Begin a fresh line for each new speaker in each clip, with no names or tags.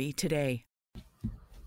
1-888-RECOVERY today.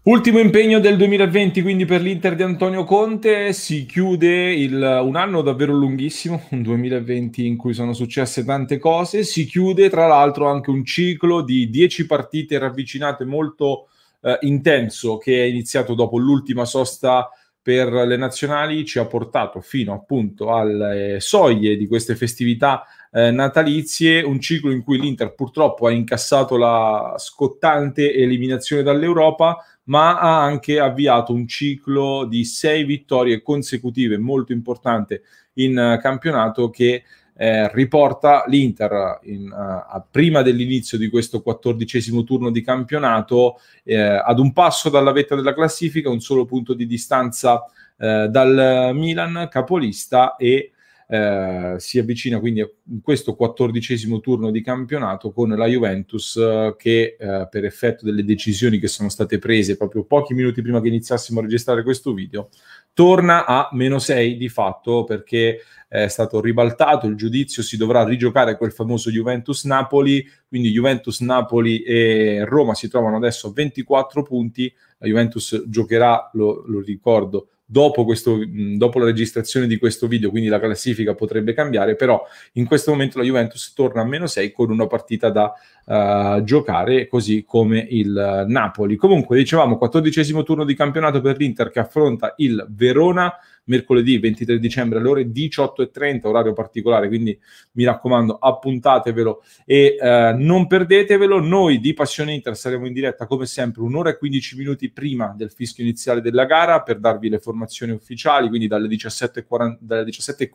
Ultimo impegno del 2020 quindi per l'Inter di Antonio Conte, si chiude il, un anno davvero lunghissimo, un 2020 in cui sono successe tante cose, si chiude tra l'altro anche un ciclo di 10 partite ravvicinate molto eh, intenso che è iniziato dopo l'ultima sosta per le nazionali, ci ha portato fino appunto alle soglie di queste festività eh, natalizie, un ciclo in cui l'Inter purtroppo ha incassato la scottante eliminazione dall'Europa, ma ha anche avviato un ciclo di sei vittorie consecutive molto importante in uh, campionato che eh, riporta l'Inter in, uh, prima dell'inizio di questo quattordicesimo turno di campionato eh, ad un passo dalla vetta della classifica, un solo punto di distanza eh, dal Milan capolista e eh, si avvicina quindi in questo quattordicesimo turno di campionato con la Juventus eh, che eh, per effetto delle decisioni che sono state prese proprio pochi minuti prima che iniziassimo a registrare questo video torna a meno 6 di fatto perché è stato ribaltato il giudizio, si dovrà rigiocare quel famoso Juventus-Napoli, quindi Juventus-Napoli e Roma si trovano adesso a 24 punti, la Juventus giocherà, lo, lo ricordo, dopo, questo, dopo la registrazione di questo video, quindi la classifica potrebbe cambiare, però in questo momento la Juventus torna a meno 6 con una partita da uh, giocare, così come il Napoli. Comunque, dicevamo, quattordicesimo turno di campionato per l'Inter che affronta il Verona mercoledì 23 dicembre alle ore 18.30, orario particolare, quindi mi raccomando appuntatevelo e eh, non perdetevelo. Noi di Passione Inter saremo in diretta come sempre un'ora e 15 minuti prima del fischio iniziale della gara per darvi le formazioni ufficiali, quindi dalle 17.15 dalle 17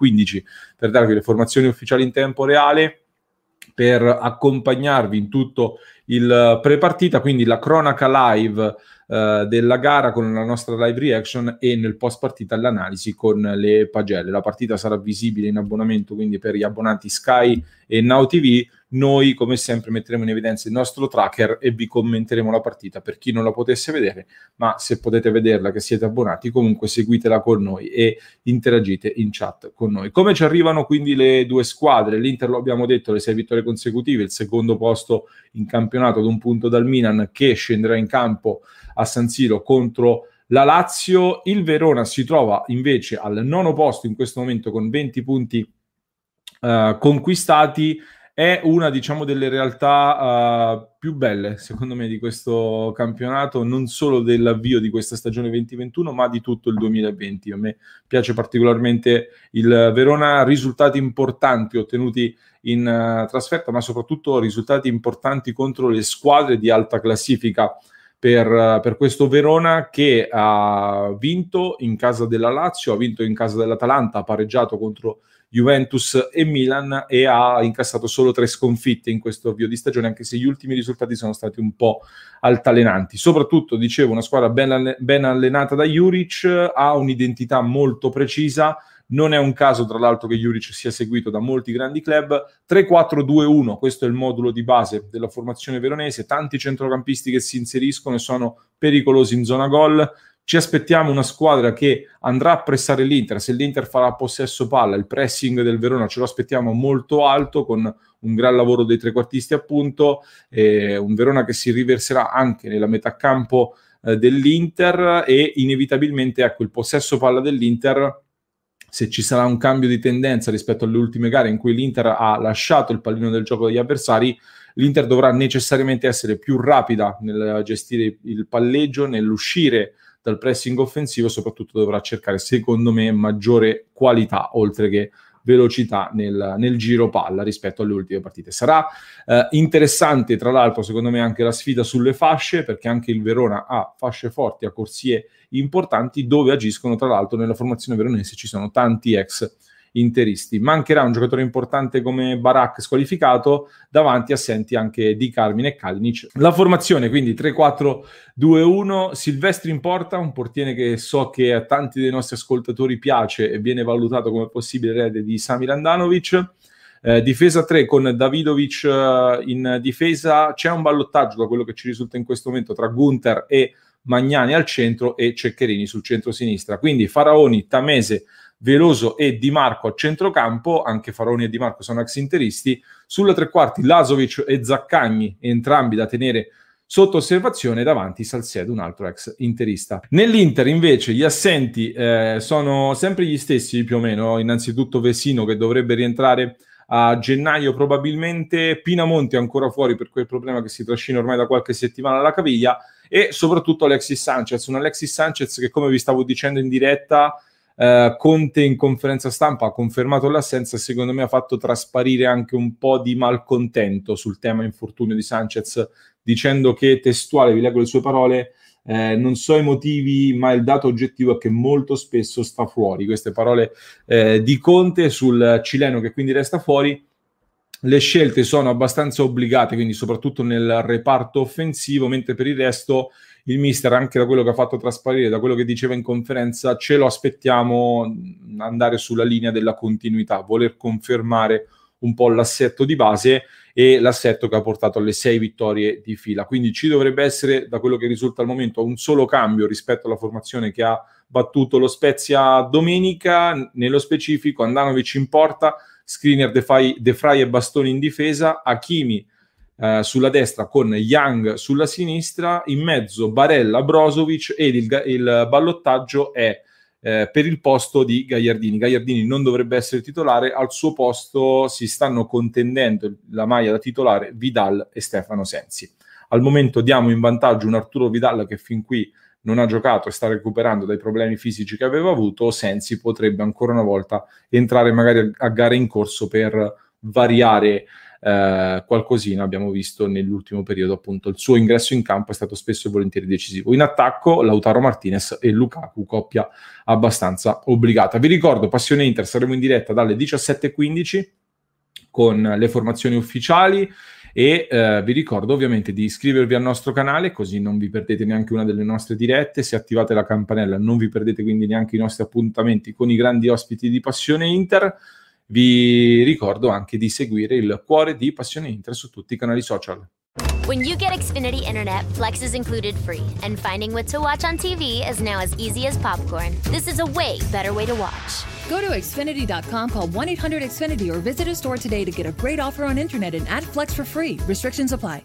per darvi le formazioni ufficiali in tempo reale per accompagnarvi in tutto il pre-partita, quindi la cronaca live eh, della gara con la nostra live reaction e nel post partita l'analisi con le pagelle. La partita sarà visibile in abbonamento quindi per gli abbonati Sky e Now TV. Noi, come sempre, metteremo in evidenza il nostro tracker e vi commenteremo la partita per chi non la potesse vedere, ma se potete vederla che siete abbonati, comunque seguitela con noi e interagite in chat con noi. Come ci arrivano quindi le due squadre? L'Inter lo abbiamo detto, le sei vittorie consecutive, il secondo posto in campionato ad un punto dal Milan che scenderà in campo a San Siro contro la Lazio. Il Verona si trova invece al nono posto in questo momento con 20 punti uh, conquistati. È una, diciamo, delle realtà uh, più belle, secondo me, di questo campionato, non solo dell'avvio di questa stagione 2021, ma di tutto il 2020. A me piace particolarmente il Verona, risultati importanti ottenuti in uh, trasferta, ma soprattutto risultati importanti contro le squadre di alta classifica per, per, questo Verona che ha vinto in casa della Lazio, ha vinto in casa dell'Atalanta, ha pareggiato contro Juventus e Milan e ha incassato solo tre sconfitte in questo avvio di stagione, anche se gli ultimi risultati sono stati un po' altalenanti. Soprattutto, dicevo, una squadra ben, ben allenata da Juric, ha un'identità molto precisa, non è un caso, tra l'altro, che Juric sia seguito da molti grandi club. 3-4-2-1, questo è il modulo di base della formazione veronese. Tanti centrocampisti che si inseriscono e sono pericolosi in zona gol. Ci aspettiamo una squadra che andrà a pressare l'Inter. Se l'Inter farà possesso palla, il pressing del Verona ce lo aspettiamo molto alto, con un gran lavoro dei trequartisti, appunto. Eh, un Verona che si riverserà anche nella metà campo eh, dell'Inter e inevitabilmente ecco il possesso palla dell'Inter se ci sarà un cambio di tendenza rispetto alle ultime gare in cui l'Inter ha lasciato il pallino del gioco degli avversari, l'Inter dovrà necessariamente essere più rapida nel gestire il palleggio, nell'uscire dal pressing offensivo soprattutto dovrà cercare, secondo me, maggiore qualità oltre che velocità nel, nel, giro palla rispetto alle ultime partite. Sarà eh, interessante, tra l'altro, secondo me, anche la sfida sulle fasce, perché anche il Verona ha fasce forti, ha corsie importanti, dove agiscono, tra l'altro, nella formazione veronese ci sono tanti ex interisti. Mancherà un giocatore importante come Barak squalificato, davanti assenti anche Di Carmine e Kalinic. La formazione quindi 3-4-2-1, Silvestri in porta, un portiere che so che a tanti dei nostri ascoltatori piace e viene valutato come possibile erede di Samir Andanovic. Eh, difesa 3 con Davidovic eh, in difesa, c'è un ballottaggio da quello che ci risulta in questo momento tra Gunther e Magnani al centro e Ceccherini sul centro-sinistra. Quindi Faraoni, Tamese, Veloso e Di Marco a centrocampo, anche Faroni e Di Marco sono ex interisti, sulle tre quarti Lasovic e Zaccagni, entrambi da tenere sotto osservazione davanti Salcedo, un altro ex interista. Nell'Inter invece gli assenti eh, sono sempre gli stessi più o meno, innanzitutto Vesino che dovrebbe rientrare a gennaio probabilmente, Pinamonti ancora fuori per quel problema che si trascina ormai da qualche settimana alla caviglia. E soprattutto Alexis Sanchez, un Alexis Sanchez che come vi stavo dicendo in diretta Uh, Conte in conferenza stampa ha confermato l'assenza secondo me ha fatto trasparire anche un po' di malcontento sul tema infortunio di Sanchez, dicendo che testuale, vi leggo le sue parole, eh, non so i motivi, ma il dato oggettivo è che molto spesso sta fuori. Queste parole eh, di Conte sul cileno che quindi resta fuori. Le scelte sono abbastanza obbligate, quindi soprattutto nel reparto offensivo, mentre per il resto il mister, anche da quello che ha fatto trasparire, da quello che diceva in conferenza, ce lo aspettiamo andare sulla linea della continuità, voler confermare un po' l'assetto di base e l'assetto che ha portato alle sei vittorie di fila. Quindi ci dovrebbe essere, da quello che risulta al momento, un solo cambio rispetto alla formazione che ha battuto lo Spezia domenica, nello specifico Andanovic in porta, Screener, De Frey e Bastoni in difesa, Hakimi eh, sulla destra con Young sulla sinistra, in mezzo Barella, Brozovic ed il, il ballottaggio è eh, per il posto di Gagliardini. Gagliardini non dovrebbe essere titolare, al suo posto si stanno contendendo la maglia da titolare Vidal e Stefano Sensi. Al momento diamo in vantaggio un Arturo Vidal che fin qui non ha giocato e sta recuperando dai problemi fisici che aveva avuto, Sensi potrebbe ancora una volta entrare magari a gare in corso per variare eh, qualcosina abbiamo visto nell'ultimo periodo appunto. Il suo ingresso in campo è stato spesso e volentieri decisivo. In attacco Lautaro Martinez e Lukaku coppia abbastanza obbligata. Vi ricordo Passione Inter saremo in diretta dalle 17.15 con le formazioni ufficiali e eh, vi ricordo ovviamente di iscrivervi al nostro canale così non vi perdete neanche una delle nostre dirette, se attivate la campanella non vi perdete quindi neanche i nostri appuntamenti con i grandi ospiti di Passione Inter. Vi ricordo anche di seguire il cuore di Passione Inter su tutti i canali social. When you get Xfinity Internet, Flex is included free, and finding what to watch on TV is now as easy as popcorn. This is a way better way to watch. Go to Xfinity.com, call 1 800 Xfinity, or visit a store today to get a great offer on internet and add Flex for free. Restrictions apply.